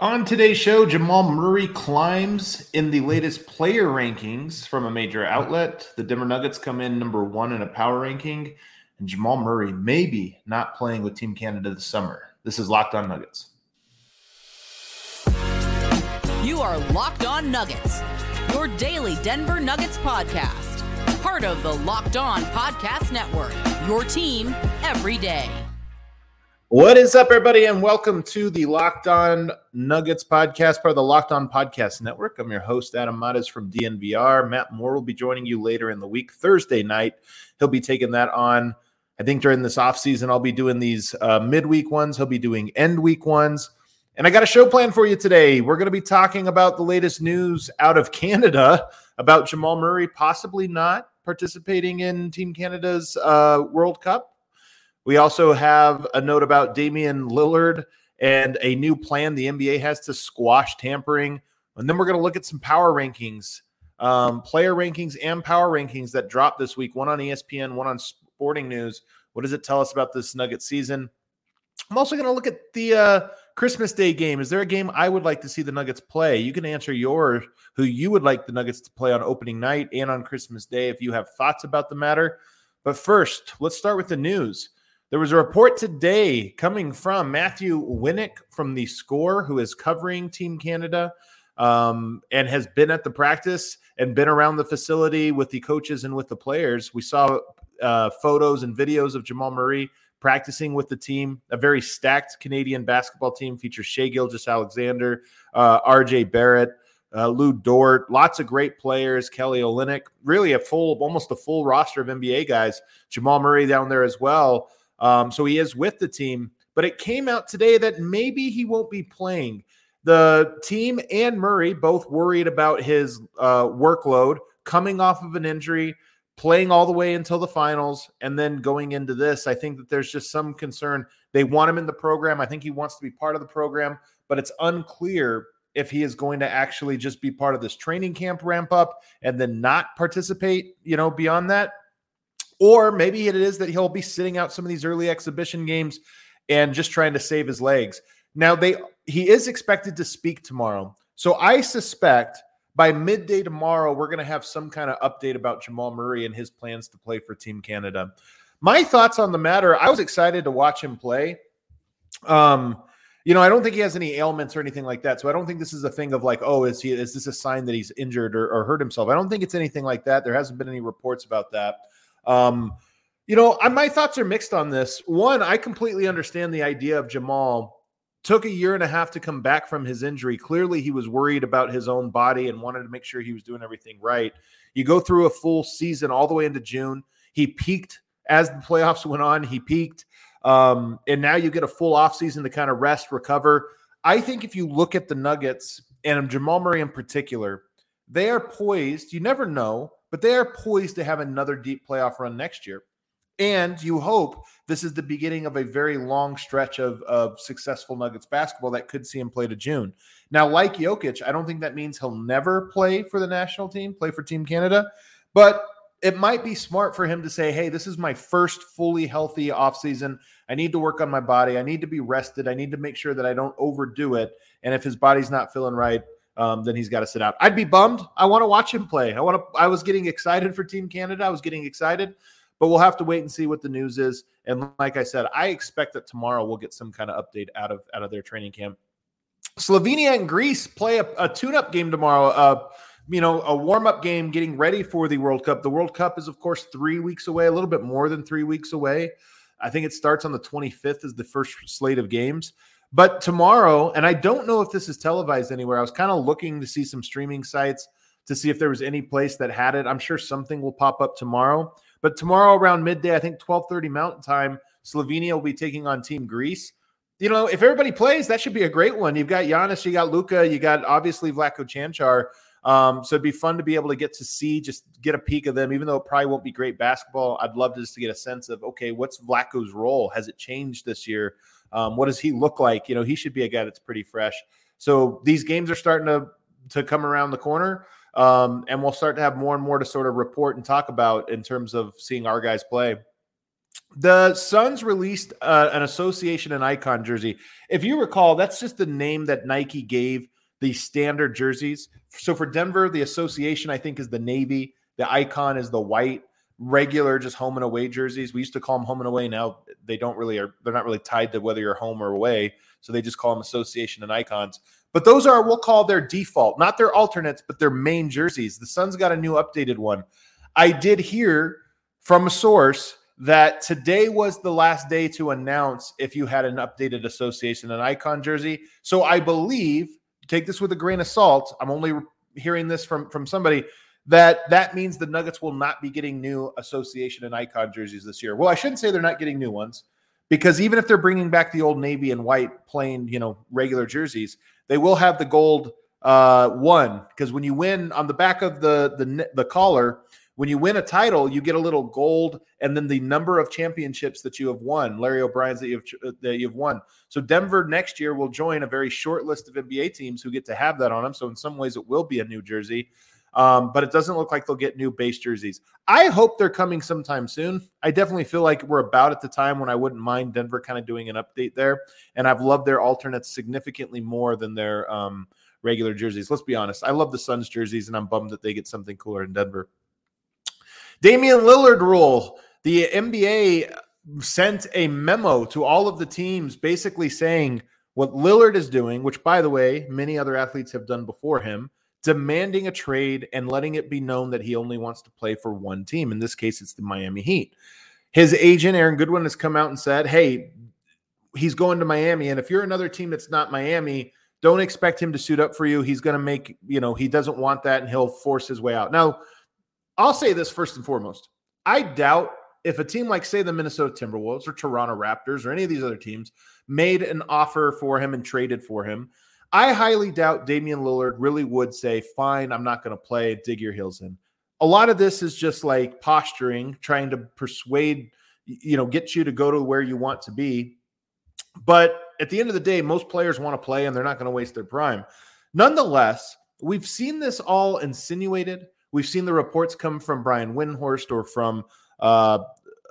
On today's show, Jamal Murray climbs in the latest player rankings from a major outlet. The Denver Nuggets come in number one in a power ranking, and Jamal Murray maybe not playing with Team Canada this summer. This is Locked On Nuggets. You are Locked On Nuggets, your daily Denver Nuggets podcast, part of the Locked On Podcast Network, your team every day. What is up, everybody, and welcome to the Locked On Nuggets podcast, part of the Locked On Podcast Network. I'm your host, Adam Mares from DNVR. Matt Moore will be joining you later in the week, Thursday night. He'll be taking that on. I think during this off season, I'll be doing these uh, midweek ones. He'll be doing end week ones. And I got a show plan for you today. We're going to be talking about the latest news out of Canada about Jamal Murray possibly not participating in Team Canada's uh, World Cup we also have a note about Damian Lillard and a new plan the NBA has to squash tampering. And then we're going to look at some power rankings, um, player rankings, and power rankings that dropped this week one on ESPN, one on Sporting News. What does it tell us about this Nugget season? I'm also going to look at the uh, Christmas Day game. Is there a game I would like to see the Nuggets play? You can answer your who you would like the Nuggets to play on opening night and on Christmas Day if you have thoughts about the matter. But first, let's start with the news. There was a report today coming from Matthew Winnick from the Score, who is covering Team Canada um, and has been at the practice and been around the facility with the coaches and with the players. We saw uh, photos and videos of Jamal Murray practicing with the team. A very stacked Canadian basketball team features Shai Gilgeous-Alexander, uh, RJ Barrett. Uh, Lu Dort, lots of great players. Kelly Olynyk, really a full, almost a full roster of NBA guys. Jamal Murray down there as well. Um, so he is with the team, but it came out today that maybe he won't be playing. The team and Murray both worried about his uh, workload coming off of an injury, playing all the way until the finals, and then going into this. I think that there's just some concern. They want him in the program. I think he wants to be part of the program, but it's unclear if he is going to actually just be part of this training camp ramp up and then not participate, you know, beyond that. Or maybe it is that he'll be sitting out some of these early exhibition games and just trying to save his legs. Now they he is expected to speak tomorrow. So I suspect by midday tomorrow we're going to have some kind of update about Jamal Murray and his plans to play for Team Canada. My thoughts on the matter, I was excited to watch him play. Um you know, I don't think he has any ailments or anything like that. So I don't think this is a thing of like, oh, is he is this a sign that he's injured or, or hurt himself? I don't think it's anything like that. There hasn't been any reports about that. Um, you know, my thoughts are mixed on this. One, I completely understand the idea of Jamal. Took a year and a half to come back from his injury. Clearly, he was worried about his own body and wanted to make sure he was doing everything right. You go through a full season all the way into June. He peaked as the playoffs went on. He peaked. Um, and now you get a full offseason to kind of rest, recover. I think if you look at the Nuggets and Jamal Murray in particular, they are poised. You never know but they are poised to have another deep playoff run next year. And you hope this is the beginning of a very long stretch of, of successful Nuggets basketball that could see him play to June. Now, like Jokic, I don't think that means he'll never play for the national team, play for Team Canada, but it might be smart for him to say, hey, this is my first fully healthy offseason. I need to work on my body. I need to be rested. I need to make sure that I don't overdo it. And if his body's not feeling right, um, then he's got to sit out. I'd be bummed. I want to watch him play. I want to. I was getting excited for Team Canada. I was getting excited, but we'll have to wait and see what the news is. And like I said, I expect that tomorrow we'll get some kind of update out of out of their training camp. Slovenia and Greece play a, a tune-up game tomorrow. Uh, you know, a warm-up game, getting ready for the World Cup. The World Cup is, of course, three weeks away, a little bit more than three weeks away. I think it starts on the 25th is the first slate of games. But tomorrow, and I don't know if this is televised anywhere. I was kind of looking to see some streaming sites to see if there was any place that had it. I'm sure something will pop up tomorrow. But tomorrow around midday, I think 12:30 Mountain Time, Slovenia will be taking on Team Greece. You know, if everybody plays, that should be a great one. You've got Giannis, you got Luka, you got obviously Vlatko Cancar. Um, so it'd be fun to be able to get to see, just get a peek of them, even though it probably won't be great basketball. I'd love to just to get a sense of okay, what's Vlatko's role? Has it changed this year? Um, what does he look like? You know, he should be a guy that's pretty fresh. So these games are starting to to come around the corner, um, and we'll start to have more and more to sort of report and talk about in terms of seeing our guys play. The Suns released uh, an association and icon jersey. If you recall, that's just the name that Nike gave the standard jerseys. So for Denver, the association I think is the navy. The icon is the white. Regular, just home and away jerseys. We used to call them home and away. Now they don't really are. They're not really tied to whether you're home or away. So they just call them association and icons. But those are we'll call their default, not their alternates, but their main jerseys. The Suns got a new updated one. I did hear from a source that today was the last day to announce if you had an updated association and icon jersey. So I believe, take this with a grain of salt. I'm only hearing this from from somebody that that means the Nuggets will not be getting new association and icon jerseys this year. Well, I shouldn't say they're not getting new ones because even if they're bringing back the old navy and white plain, you know, regular jerseys, they will have the gold uh, one because when you win on the back of the the the collar, when you win a title, you get a little gold and then the number of championships that you have won, Larry O'Brien's that you've uh, that you've won. So Denver next year will join a very short list of NBA teams who get to have that on them. So in some ways, it will be a new jersey. Um, but it doesn't look like they'll get new base jerseys. I hope they're coming sometime soon. I definitely feel like we're about at the time when I wouldn't mind Denver kind of doing an update there. And I've loved their alternates significantly more than their um, regular jerseys. Let's be honest. I love the Suns jerseys, and I'm bummed that they get something cooler in Denver. Damian Lillard rule. The NBA sent a memo to all of the teams basically saying what Lillard is doing, which, by the way, many other athletes have done before him, demanding a trade and letting it be known that he only wants to play for one team. In this case, it's the Miami Heat. His agent, Aaron Goodwin, has come out and said, hey, he's going to Miami. And if you're another team that's not Miami, don't expect him to suit up for you. He's going to make, you know, he doesn't want that and he'll force his way out. Now, I'll say this first and foremost. I doubt if a team like, say, the Minnesota Timberwolves or Toronto Raptors or any of these other teams made an offer for him and traded for him, I highly doubt Damian Lillard really would say, fine, I'm not going to play, dig your heels in. A lot of this is just like posturing, trying to persuade, you know, get you to go to where you want to be. But at the end of the day, most players want to play and they're not going to waste their prime. Nonetheless, we've seen this all insinuated We've seen the reports come from Brian Windhorst or from uh,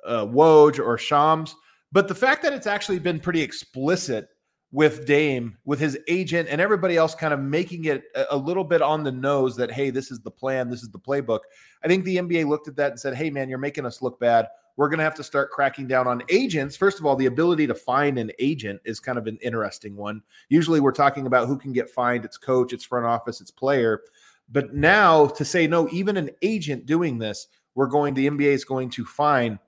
uh, Woj or Shams, but the fact that it's actually been pretty explicit with Dame, with his agent, and everybody else kind of making it a, little bit on the nose that, hey, this is the plan, this is the playbook. I think the NBA looked at that and said, hey, man, you're making us look bad. We're going to have to start cracking down on agents. First of all, the ability to find an agent is kind of an interesting one. Usually we're talking about who can get fined. It's coach, it's front office, it's player. But now to say no, even an agent doing this, we're going, the NBA is going to fine.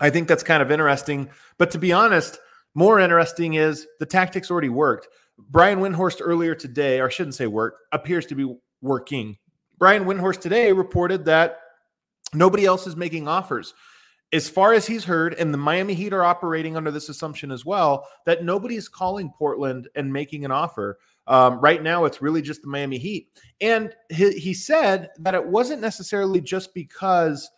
I think that's kind of interesting. But to be honest, more interesting is the tactics already worked. Brian Windhorst earlier today, or I shouldn't say work, appears to be working. Brian Windhorst today reported that nobody else is making offers. As far as he's heard, and the Miami Heat are operating under this assumption as well, that nobody is calling Portland and making an offer. Um, right now, it's really just the Miami Heat. And he, he said that it wasn't necessarily just because,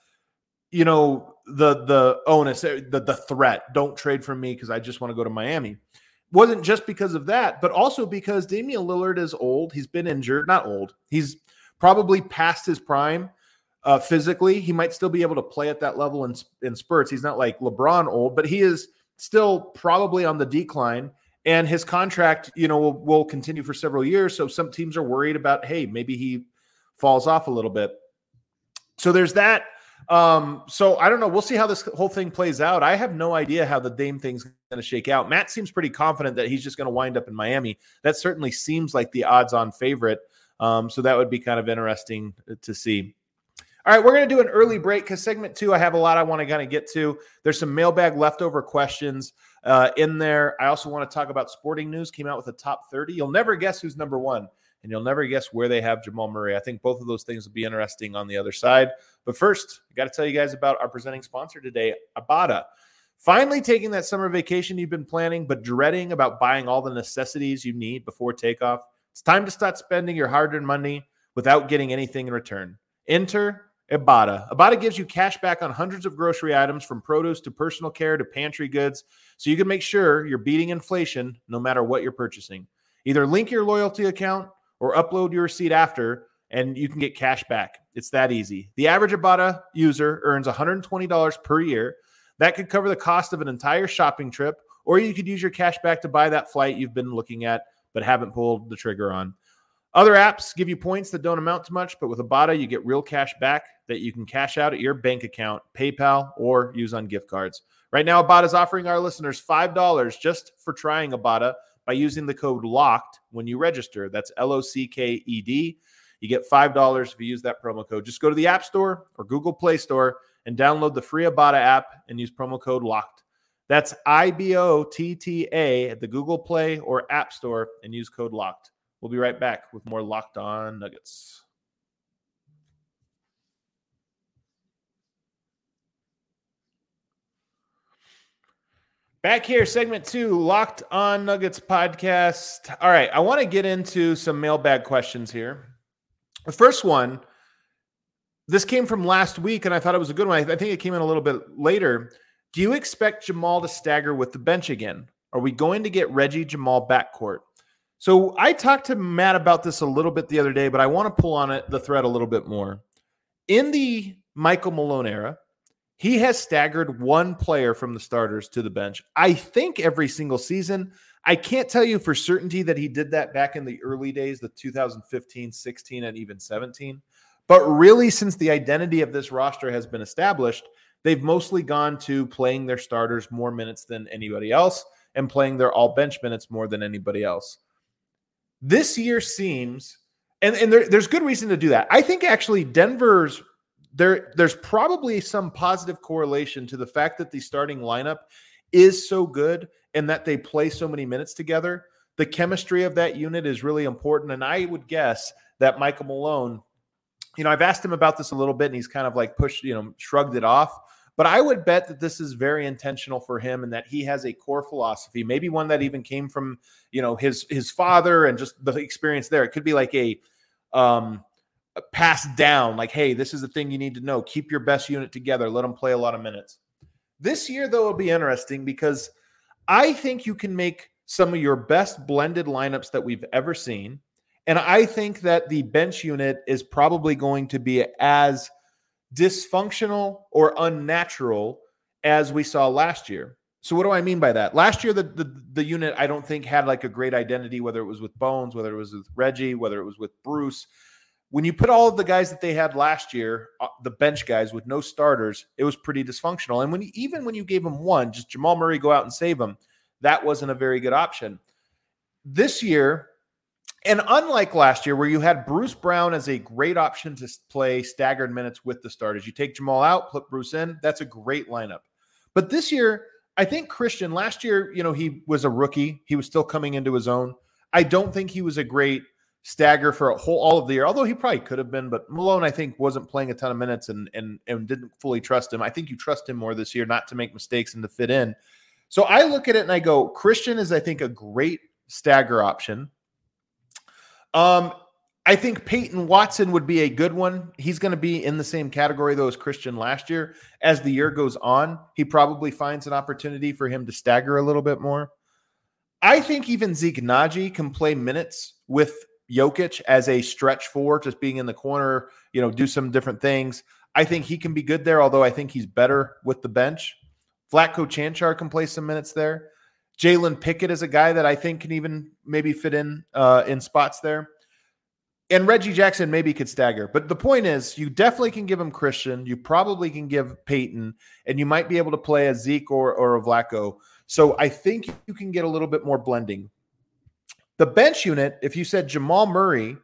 you know, the the onus, uh, the the threat, don't trade for me because I just want to go to Miami. Wasn't just because of that, but also because Damian Lillard is old. He's been injured, not old. He's probably past his prime uh, physically. He might still be able to play at that level in in spurts. He's not like LeBron old, but he is still probably on the decline and his contract, you know, will, will continue for several years. So some teams are worried about, hey, maybe he falls off a little bit. So there's that. Um, so I don't know. We'll see how this whole thing plays out. I have no idea how the Dame thing's going to shake out. Matt seems pretty confident that he's just going to wind up in Miami. That certainly seems like the odds-on favorite. Um, so that would be kind of interesting to see. All right, we're going to do an early break because segment two, I have a lot I want to kind of get to. There's some mailbag leftover questions uh, in there. I also want to talk about sporting news. Came out with a top 30. You'll never guess who's number one, and you'll never guess where they have Jamal Murray. I think both of those things will be interesting on the other side. But first, I got to tell you guys about our presenting sponsor today, Ibotta. Finally, taking that summer vacation you've been planning, but dreading about buying all the necessities you need before takeoff. It's time to start spending your hard earned money without getting anything in return. Enter Ibotta. Ibotta gives you cash back on hundreds of grocery items from produce to personal care to pantry goods so you can make sure you're beating inflation no matter what you're purchasing. Either link your loyalty account or upload your receipt after and you can get cash back. It's that easy. The average Ibotta user earns $120 per year. That could cover the cost of an entire shopping trip, or you could use your cash back to buy that flight you've been looking at but haven't pulled the trigger on. Other apps give you points that don't amount to much, but with Ibotta, you get real cash back that you can cash out at your bank account, PayPal, or use on gift cards. Right now, Ibotta is offering our listeners $5 just for trying Ibotta by using the code LOCKED when you register. That's L O C K E D. You get $5 if you use that promo code. Just go to the App Store or Google Play Store and download the free Ibotta app and use promo code LOCKED. That's I B O T T A at the Google Play or App Store and use code LOCKED. We'll be right back with more Locked On Nuggets. Back here, segment two, Locked On Nuggets podcast. All right, I want to get into some mailbag questions here. The first one, this came from last week, and I thought it was a good one. I think it came in a little bit later. Do you expect Jamal to stagger with the bench again? Are we going to get Reggie Jamal backcourt? So I talked to Matt about this a little bit the other day, but I want to pull on it the thread a little bit more. In the Michael Malone era, he has staggered one player from the starters to the bench. I think every single season. I can't tell you for certainty that he did that back in the early days, the 2015, 16, and even 17. But really, since the identity of this roster has been established, they've mostly gone to playing their starters more minutes than anybody else and playing their all bench minutes more than anybody else. This year seems, and, and there, there's good reason to do that. I think actually Denver's there there's probably some positive correlation to the fact that the starting lineup is so good and that they play so many minutes together. The chemistry of that unit is really important. And I would guess that Michael Malone, you know, I've asked him about this a little bit and he's kind of like pushed, you know, shrugged it off. But I would bet that this is very intentional for him and that he has a core philosophy, maybe one that even came from, you know, his his father and just the experience there. It could be like a um Uh, passed down like hey this is the thing you need to know. Keep your best unit together. Let them play a lot of minutes. This year though will be interesting because i think you can make some of your best blended lineups that we've ever seen and i think that the bench unit is probably going to be as dysfunctional or unnatural as we saw last year. So what do i mean by that? Last year the, the, the unit i don't think had like a great identity whether it was with bones whether it was with reggie whether it was with bruce when you put all of the guys that they had last year, uh, the bench guys with no starters, it was pretty dysfunctional. And when even when you gave them one, just Jamal Murray go out and save them, that wasn't a very good option. This year, and unlike last year, where you had Bruce Brown as a great option to play staggered minutes with the starters, you take Jamal out, put Bruce in. That's a great lineup. But this year, I think Christian. Last year, you know, he was a rookie. He was still coming into his own. I don't think he was a great stagger for a whole all of the year. Although he probably could have been, but Malone I think wasn't playing a ton of minutes and and and didn't fully trust him. I think you trust him more this year not to make mistakes and to fit in. So I look at it and I go, Christian is I think a great stagger option. Um I think Peyton Watson would be a good one. He's going to be in the same category though as Christian last year. As the year goes on, he probably finds an opportunity for him to stagger a little bit more. I think even Zeke Nnaji can play minutes with Jokic as a stretch four, just being in the corner, you know, do some different things. I think he can be good there, although I think he's better with the bench. Vlatko Cancar can play some minutes there. Jalen Pickett is a guy that I think can even maybe fit in uh, in spots there. And Reggie Jackson maybe could stagger. But the point is, you definitely can give him Christian. You probably can give Peyton, and you might be able to play a Zeke or, or a Vlatko. So I think you can get a little bit more blending. The bench unit, if you said Jamal Murray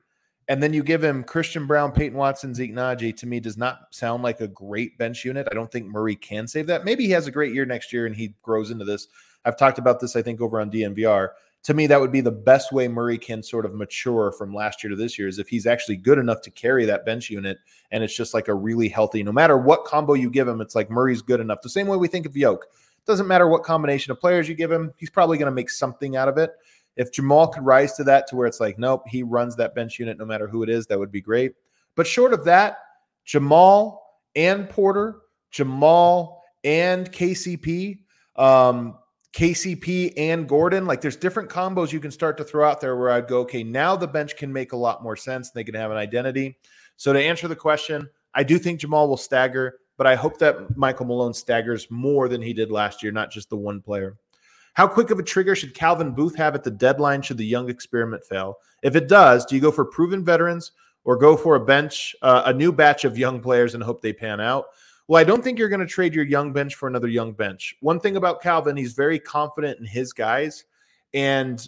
and then you give him Christian Braun, Peyton Watson, Zeke Nnaji, to me does not sound like a great bench unit. I don't think Murray can save that. Maybe he has a great year next year and he grows into this. I've talked about this, I think, over on DNVR. To me, that would be the best way Murray can sort of mature from last year to this year is if he's actually good enough to carry that bench unit and it's just like a really healthy, no matter what combo you give him, it's like Murray's good enough. The same way we think of Yoke. Doesn't matter what combination of players you give him, he's probably going to make something out of it. If Jamal could rise to that to where it's like, nope, he runs that bench unit no matter who it is, that would be great. But short of that, Jamal and Porter, Jamal and KCP, um, KCP and Gordon, like there's different combos you can start to throw out there where I'd go, okay, now the bench can make a lot more sense. and They can have an identity. So to answer the question, I do think Jamal will stagger. but I hope that Michael Malone staggers more than he did last year, not just the one player. How quick of a trigger should Calvin Booth have at the deadline should the young experiment fail? If it does, do you go for proven veterans or go for a bench, uh, a new batch of young players and hope they pan out? Well, I don't think you're going to trade your young bench for another young bench. One thing about Calvin, he's very confident in his guys. And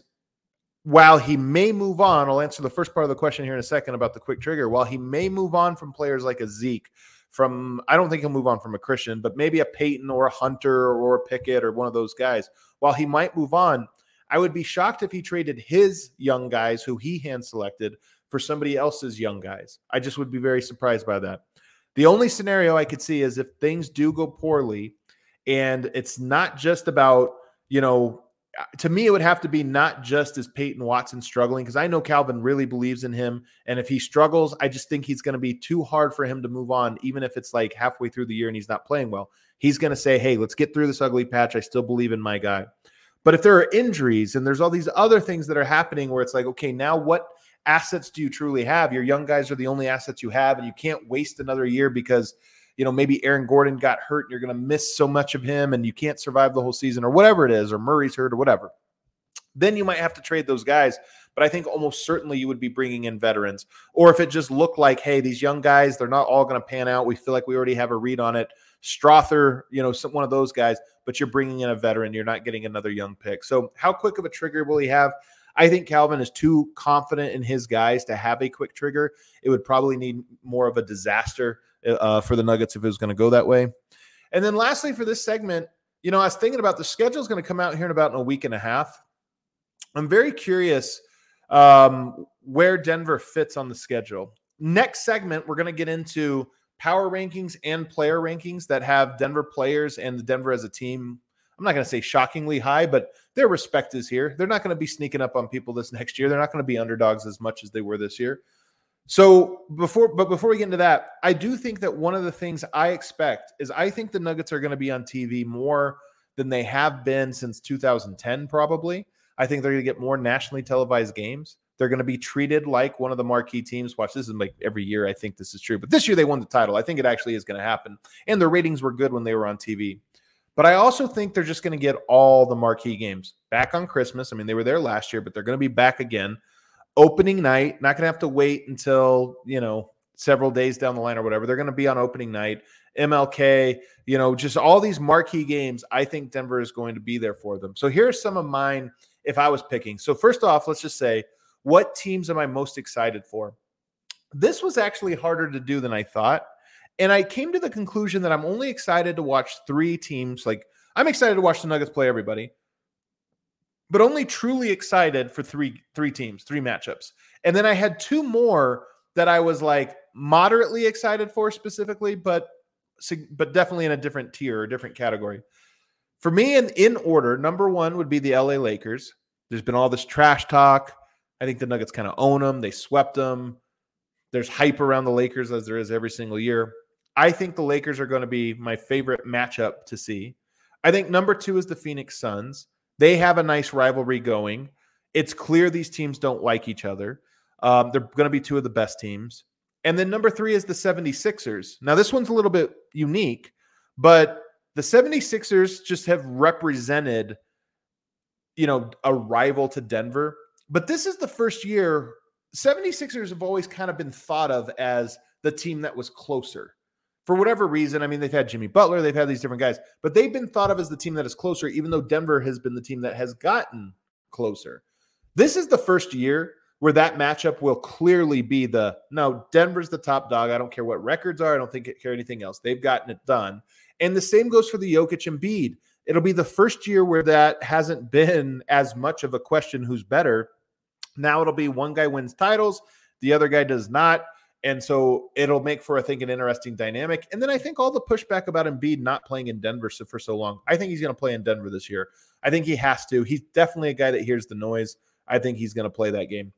while he may move on, I'll answer the first part of the question here in a second about the quick trigger. While he may move on from players like a Zeke, from I don't think he'll move on from a Christian, but maybe a Peyton or a Hunter or a Pickett or one of those guys. While he might move on, I would be shocked if he traded his young guys who he hand selected for somebody else's young guys. I just would be very surprised by that. The only scenario I could see is if things do go poorly and it's not just about, you know, to me, it would have to be not just as Peyton Watson struggling, because I know Calvin really believes in him. And if he struggles, I just think he's going to be too hard for him to move on, even if it's like halfway through the year and he's not playing well. He's going to say, hey, let's get through this ugly patch. I still believe in my guy. But if there are injuries and there's all these other things that are happening where it's like, okay, now what assets do you truly have? Your young guys are the only assets you have, and you can't waste another year because you know, maybe Aaron Gordon got hurt and you're going to miss so much of him and you can't survive the whole season or whatever it is, or Murray's hurt or whatever. Then you might have to trade those guys. But I think almost certainly you would be bringing in veterans. Or if it just looked like, hey, these young guys, they're not all going to pan out. We feel like we already have a read on it. Strawther, you know, some, one of those guys, but you're bringing in a veteran. You're not getting another young pick. So, how quick of a trigger will he have? I think Calvin is too confident in his guys to have a quick trigger. It would probably need more of a disaster uh, for the Nuggets if it was going to go that way. And then lastly, for this segment, you know, I was thinking about the schedule is going to come out here in about in a week and a half. I'm very curious um, where Denver fits on the schedule. Next segment, we're going to get into power rankings and player rankings that have Denver players and the Denver as a team. I'm not going to say shockingly high, but their respect is here. They're not going to be sneaking up on people this next year. They're not going to be underdogs as much as they were this year. So before, but before we get into that, I do think that one of the things I expect is I think the Nuggets are going to be on TV more than they have been since 2010, probably. I think they're going to get more nationally televised games. They're going to be treated like one of the marquee teams. Watch, this is like every year. I think this is true, but this year they won the title. I think it actually is going to happen, and their ratings were good when they were on TV. But I also think they're just going to get all the marquee games back on Christmas. I mean, they were there last year, but they're going to be back again opening night. Not going to have to wait until, you know, several days down the line or whatever. They're going to be on opening night. MLK, you know, just all these marquee games. I think Denver is going to be there for them. So here's some of mine if I was picking. So, first off, let's just say, what teams am I most excited for? This was actually harder to do than I thought. And I came to the conclusion that I'm only excited to watch three teams. Like, I'm excited to watch the Nuggets play everybody but only truly excited for three three teams, three matchups. And then I had two more that I was like moderately excited for specifically, but but definitely in a different tier, a different category. For me, in, in order, number one would be the LA Lakers. There's been all this trash talk. I think the Nuggets kind of own them. They swept them. There's hype around the Lakers as there is every single year. I think the Lakers are going to be my favorite matchup to see. I think number two is the Phoenix Suns. They have a nice rivalry going. It's clear these teams don't like each other. Um, they're going to be two of the best teams. And then number three is the 76ers. Now, this one's a little bit unique, but the 76ers just have represented, you know, a rival to Denver. But this is the first year 76ers have always kind of been thought of as the team that was closer for whatever reason, I mean, they've had Jimmy Butler, they've had these different guys, but they've been thought of as the team that is closer, even though Denver has been the team that has gotten closer. This is the first year where that matchup will clearly be the no, Denver's the top dog. I don't care what records are, I don't think it care anything else. They've gotten it done. And the same goes for the Jokic and Embiid. It'll be the first year where that hasn't been as much of a question who's better. Now it'll be one guy wins titles, the other guy does not. And so it'll make for, I think, an interesting dynamic. And then I think all the pushback about Embiid not playing in Denver for so long, I think he's going to play in Denver this year. I think he has to. He's definitely a guy that hears the noise. I think he's going to play that game.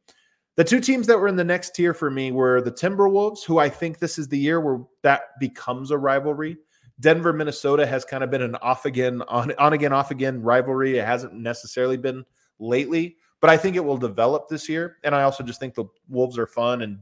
The two teams that were in the next tier for me were the Timberwolves, who I think this is the year where that becomes a rivalry. Denver, Minnesota has kind of been an off again, on, on again, off again rivalry. It hasn't necessarily been lately, but I think it will develop this year. And I also just think the Wolves are fun and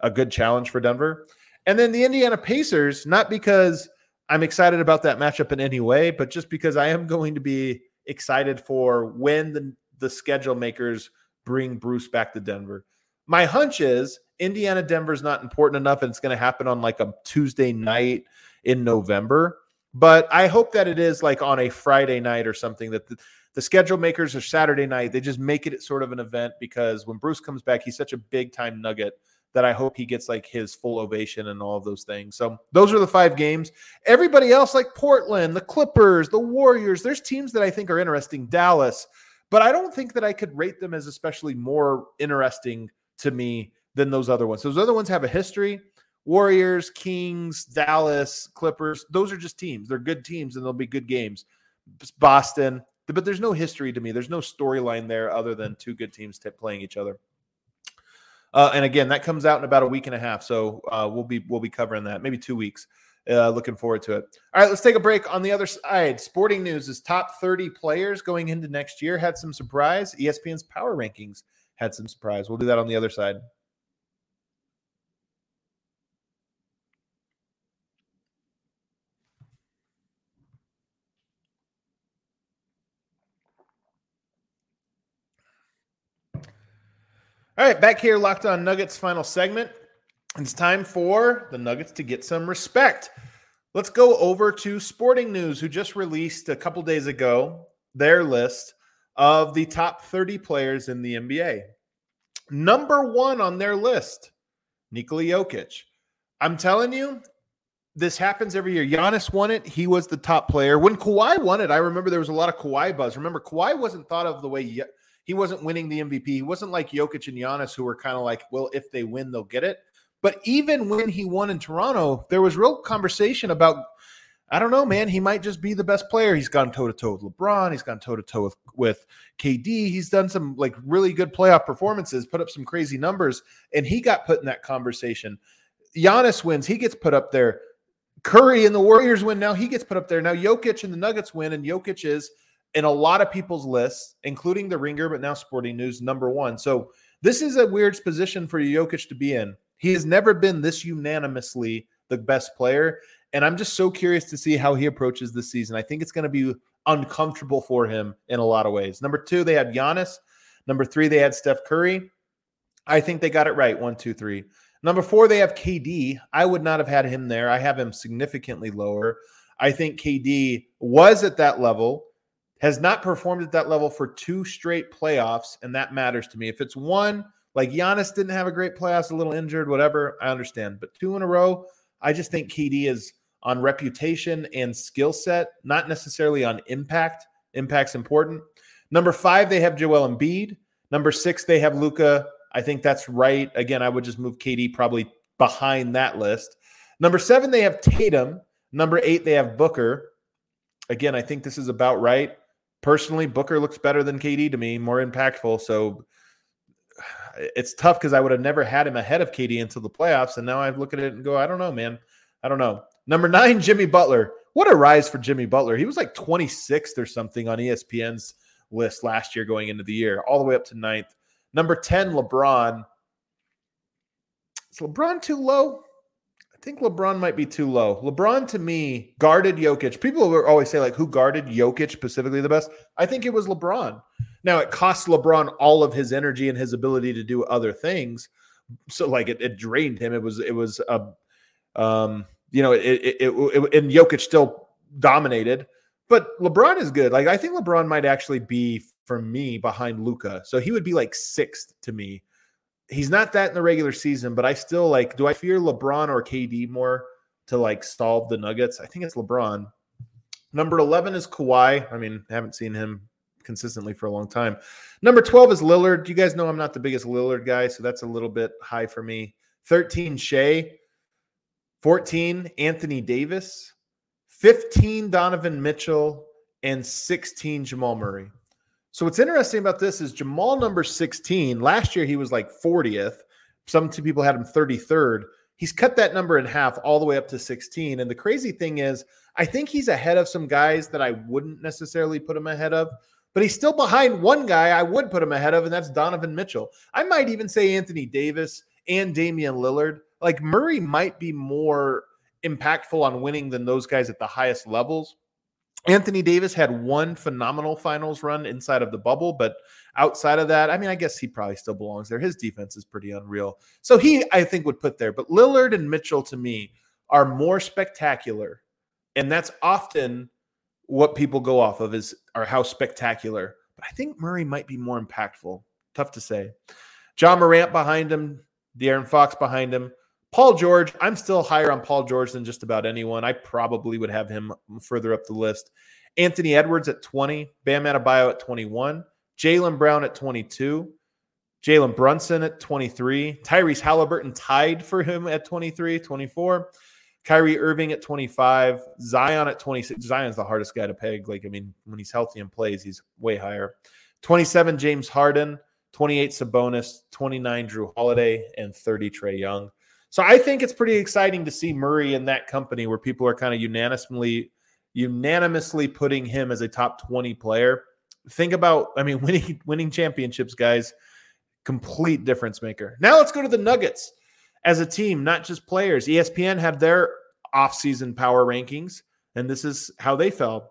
a good challenge for Denver. And then the Indiana Pacers, not because I'm excited about that matchup in any way, but just because I am going to be excited for when the, the schedule makers bring Bruce back to Denver. My hunch is Indiana Denver is not important enough and it's going to happen on like a Tuesday night in November. But I hope that it is like on a Friday night or something that the, the schedule makers are Saturday night. They just make it sort of an event because when Bruce comes back, he's such a big time nugget that I hope he gets like his full ovation and all of those things. So those are the five games. Everybody else, like Portland, the Clippers, the Warriors, there's teams that I think are interesting. Dallas, but I don't think that I could rate them as especially more interesting to me than those other ones. Those other ones have a history. Warriors, Kings, Dallas, Clippers, those are just teams. They're good teams and they'll be good games. Boston, but there's no history to me. There's no storyline there other than two good teams playing each other. Uh, and again, that comes out in about a week and a half, so uh, we'll be we'll be covering that maybe two weeks. Uh, looking forward to it. All right, let's take a break. On the other side, sporting news is top 30 players going into next year had some surprise. ESPN's power rankings had some surprise. We'll do that on the other side. All right, back here, Locked On Nuggets final segment. It's time for the Nuggets to get some respect. Let's go over to Sporting News, who just released a couple days ago their list of the top 30 players in the NBA. Number one on their list, Nikola Jokic. I'm telling you, this happens every year. Giannis won it. He was the top player. When Kawhi won it, I remember there was a lot of Kawhi buzz. Remember, Kawhi wasn't thought of the way he wasn't winning the MVP. He wasn't like Jokic and Giannis, who were kind of like, well, if they win, they'll get it. But even when he won in Toronto, there was real conversation about, I don't know, man, he might just be the best player. He's gone toe to toe with LeBron. He's gone toe to toe with KD. He's done some like really good playoff performances, put up some crazy numbers, and he got put in that conversation. Giannis wins, he gets put up there. Curry and the Warriors win. Now he gets put up there. Now Jokic and the Nuggets win, and Jokic is in a lot of people's lists, including the Ringer, but now Sporting News number one. So this is a weird position for Jokic to be in. He has never been this unanimously the best player, and I'm just so curious to see how he approaches this season. I think it's going to be uncomfortable for him in a lot of ways. Number two, they had Giannis. Number three, they had Steph Curry. I think they got it right. One, two, three. Number four, they have KD. I would not have had him there. I have him significantly lower. I think KD was at that level has not performed at that level for two straight playoffs, and that matters to me. If it's one, like Giannis didn't have a great playoffs, a little injured, whatever, I understand. But two in a row, I just think KD is on reputation and skill set, not necessarily on impact. Impact's important. Number five, they have Joel Embiid. Number six, they have Luka. I think that's right. Again, I would just move KD probably behind that list. Number seven, they have Tatum. Number eight, they have Booker. Again, I think this is about right personally, Booker looks better than KD to me, more impactful. So it's tough because I would have never had him ahead of KD until the playoffs. And now I look at it and go, I don't know, man. I don't know. Number nine, Jimmy Butler. What a rise for Jimmy Butler. He was like 26th or something on ESPN's list last year going into the year, all the way up to ninth. Number 10, LeBron. Is LeBron too low? Think LeBron might be too low. LeBron to me guarded Jokic. People always say like who guarded Jokic specifically the best. I think it was LeBron. Now it cost LeBron all of his energy and his ability to do other things. So like it, it drained him. It was it was a um you know it it, it, it and Jokic still dominated. But LeBron is good. Like I think LeBron might actually be for me behind Luka. So he would be like sixth to me he's not that in the regular season, but I still like, do I fear LeBron or KD more to like solve the Nuggets? I think it's LeBron. Number 11 is Kawhi. I mean, haven't seen him consistently for a long time. Number 12 is Lillard. You guys know I'm not the biggest Lillard guy, so that's a little bit high for me. 13, Shai. 14, Anthony Davis. 15, Donovan Mitchell. And 16, Jamal Murray. So what's interesting about this is Jamal number 16. Last year he was like 40th. Some two people had him 33rd. He's cut that number in half all the way up to 16. And the crazy thing is, I think he's ahead of some guys that I wouldn't necessarily put him ahead of, but he's still behind one guy I would put him ahead of, and that's Donovan Mitchell. I might even say Anthony Davis and Damian Lillard. Like Murray might be more impactful on winning than those guys at the highest levels. Anthony Davis had one phenomenal finals run inside of the bubble, but outside of that, I mean, I guess he probably still belongs there. His defense is pretty unreal. So he, I think, would put there. But Lillard and Mitchell to me are more spectacular. And that's often what people go off of is are how spectacular. But I think Murray might be more impactful. Tough to say. Ja Morant behind him, De'Aaron Fox behind him. Paul George, I'm still higher on Paul George than just about anyone. I probably would have him further up the list. Anthony Edwards at 20, Bam Adebayo at 21, Jaylen Brown at 22, Jalen Brunson at 23, Tyrese Halliburton tied for him at 23, 24, Kyrie Irving at 25, Zion at 26. Zion's the hardest guy to peg. Like, I mean, when he's healthy and plays, he's way higher. 27, James Harden, 28, Sabonis, 29, Jrue Holiday, and 30, Trae Young. So I think it's pretty exciting to see Murray in that company where people are kind of unanimously unanimously putting him as a top 20 player. Think about, I mean, winning winning championships, guys, complete difference maker. Now let's go to the Nuggets as a team, not just players. ESPN had their offseason power rankings, and this is how they fell.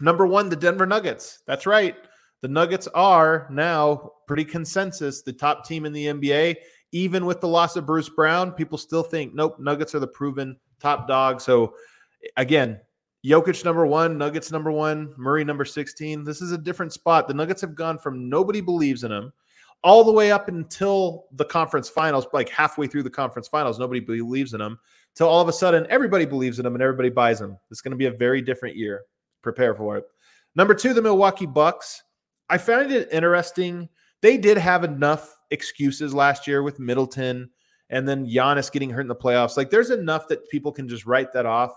Number one, the Denver Nuggets. That's right. The Nuggets are now pretty consensus the top team in the NBA even with the loss of Bruce Brown, people still think, nope, Nuggets are the proven top dog. So again, Jokic number one, Nuggets number one, Murray number 16. This is a different spot. The Nuggets have gone from nobody believes in them all the way up until the conference finals, like halfway through the conference finals, nobody believes in them. Till all of a sudden, everybody believes in them and everybody buys them. It's going to be a very different year. Prepare for it. Number two, the Milwaukee Bucks. I found it interesting. They did have enough excuses last year with Middleton and then Giannis getting hurt in the playoffs. Like there's enough that people can just write that off.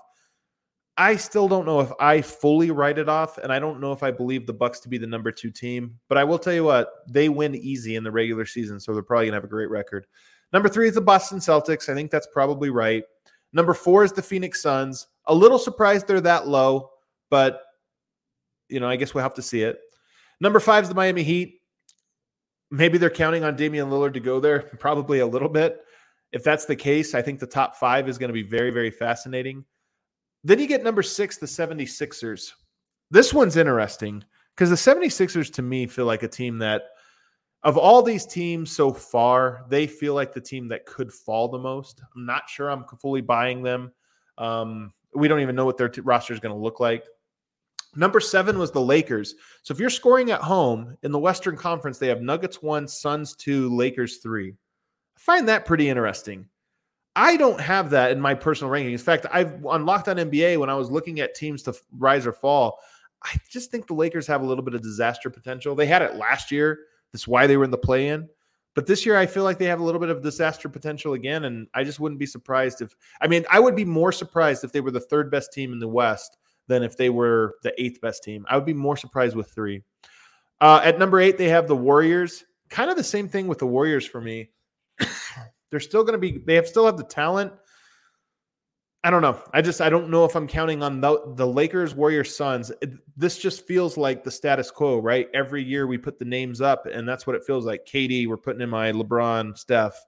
I still don't know if I fully write it off, and I don't know if I believe the Bucks to be the number two team. But I will tell you what, they win easy in the regular season, so they're probably gonna have a great record. Number three is the Boston Celtics. I think that's probably right. Number four is the Phoenix Suns. A little surprised they're that low, but you know, I guess we'll have to see it. Number five is the Miami Heat. Maybe they're counting on Damian Lillard to go there, probably a little bit. If that's the case, I think the top five is going to be very, very fascinating. Then you get number six, the 76ers. This one's interesting because the 76ers to me feel like a team that, of all these teams so far, they feel like the team that could fall the most. I'm not sure I'm fully buying them. Um, we don't even know what their t- roster is going to look like. Number seven was the Lakers. So if you're scoring at home in the Western Conference, they have Nuggets one, Suns two, Lakers three. I find that pretty interesting. I don't have that in my personal ranking. In fact, I've on Locked On NBA when I was looking at teams to rise or fall. I just think the Lakers have a little bit of disaster potential. They had it last year. That's why they were in the play-in. But this year, I feel like they have a little bit of disaster potential again, and I just wouldn't be surprised if. I mean, I would be more surprised if they were the third best team in the West than if they were the eighth best team. I would be more surprised with three. Uh, at number eight, they have the Warriors. Kind of the same thing with the Warriors for me. They're still going to be. They have still have the talent. I don't know. I just I don't know if I'm counting on the, the Lakers, Warriors, Suns. It, this just feels like the status quo, right? Every year we put the names up, and that's what it feels like. KD, we're putting in my LeBron, Steph.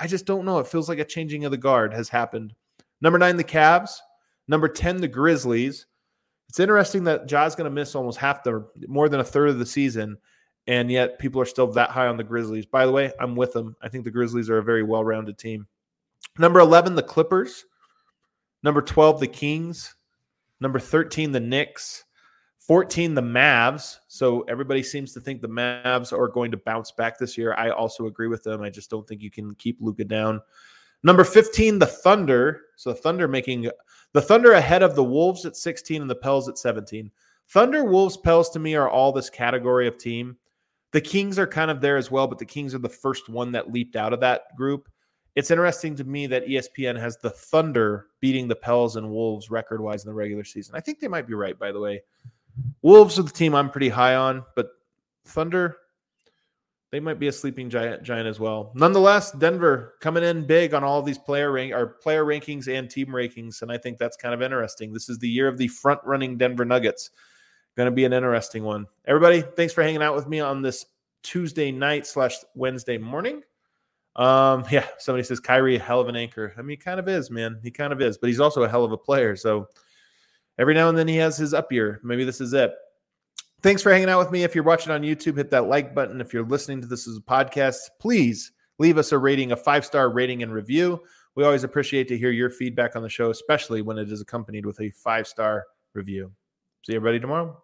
I just don't know. It feels like a changing of the guard has happened. Number nine, the Cavs. Number ten, the Grizzlies. It's interesting that Ja's going to miss almost half the more than a third of the season, and yet people are still that high on the Grizzlies. By the way, I'm with them. I think the Grizzlies are a very well-rounded team. Number 11, the Clippers. Number 12, the Kings. Number 13, the Knicks. 14, the Mavs. So everybody seems to think the Mavs are going to bounce back this year. I also agree with them. I just don't think you can keep Luka down. Number 15, the Thunder. So the Thunder making the Thunder ahead of the Wolves at 16 and the Pels at 17. Thunder, Wolves, Pels to me are all this category of team. The Kings are kind of there as well, but the Kings are the first one that leaped out of that group. It's interesting to me that ESPN has the Thunder beating the Pels and Wolves record wise in the regular season. I think they might be right, by the way. Wolves are the team I'm pretty high on, but Thunder, they might be a sleeping giant giant as well. Nonetheless, Denver coming in big on all these player rank our player rankings and team rankings, and I think that's kind of interesting. This is the year of the front running Denver Nuggets. Going to be an interesting one. Everybody, thanks for hanging out with me on this Tuesday night slash Wednesday morning. Um, yeah, somebody says Kyrie a hell of an anchor. I mean, he kind of is, man. He kind of is, but he's also a hell of a player. So every now and then he has his up year. Maybe this is it. Thanks for hanging out with me. If you're watching on YouTube, hit that like button. If you're listening to this as a podcast, please leave us a rating, a five star rating and review. We always appreciate to hear your feedback on the show, especially when it is accompanied with a five star review. See everybody tomorrow.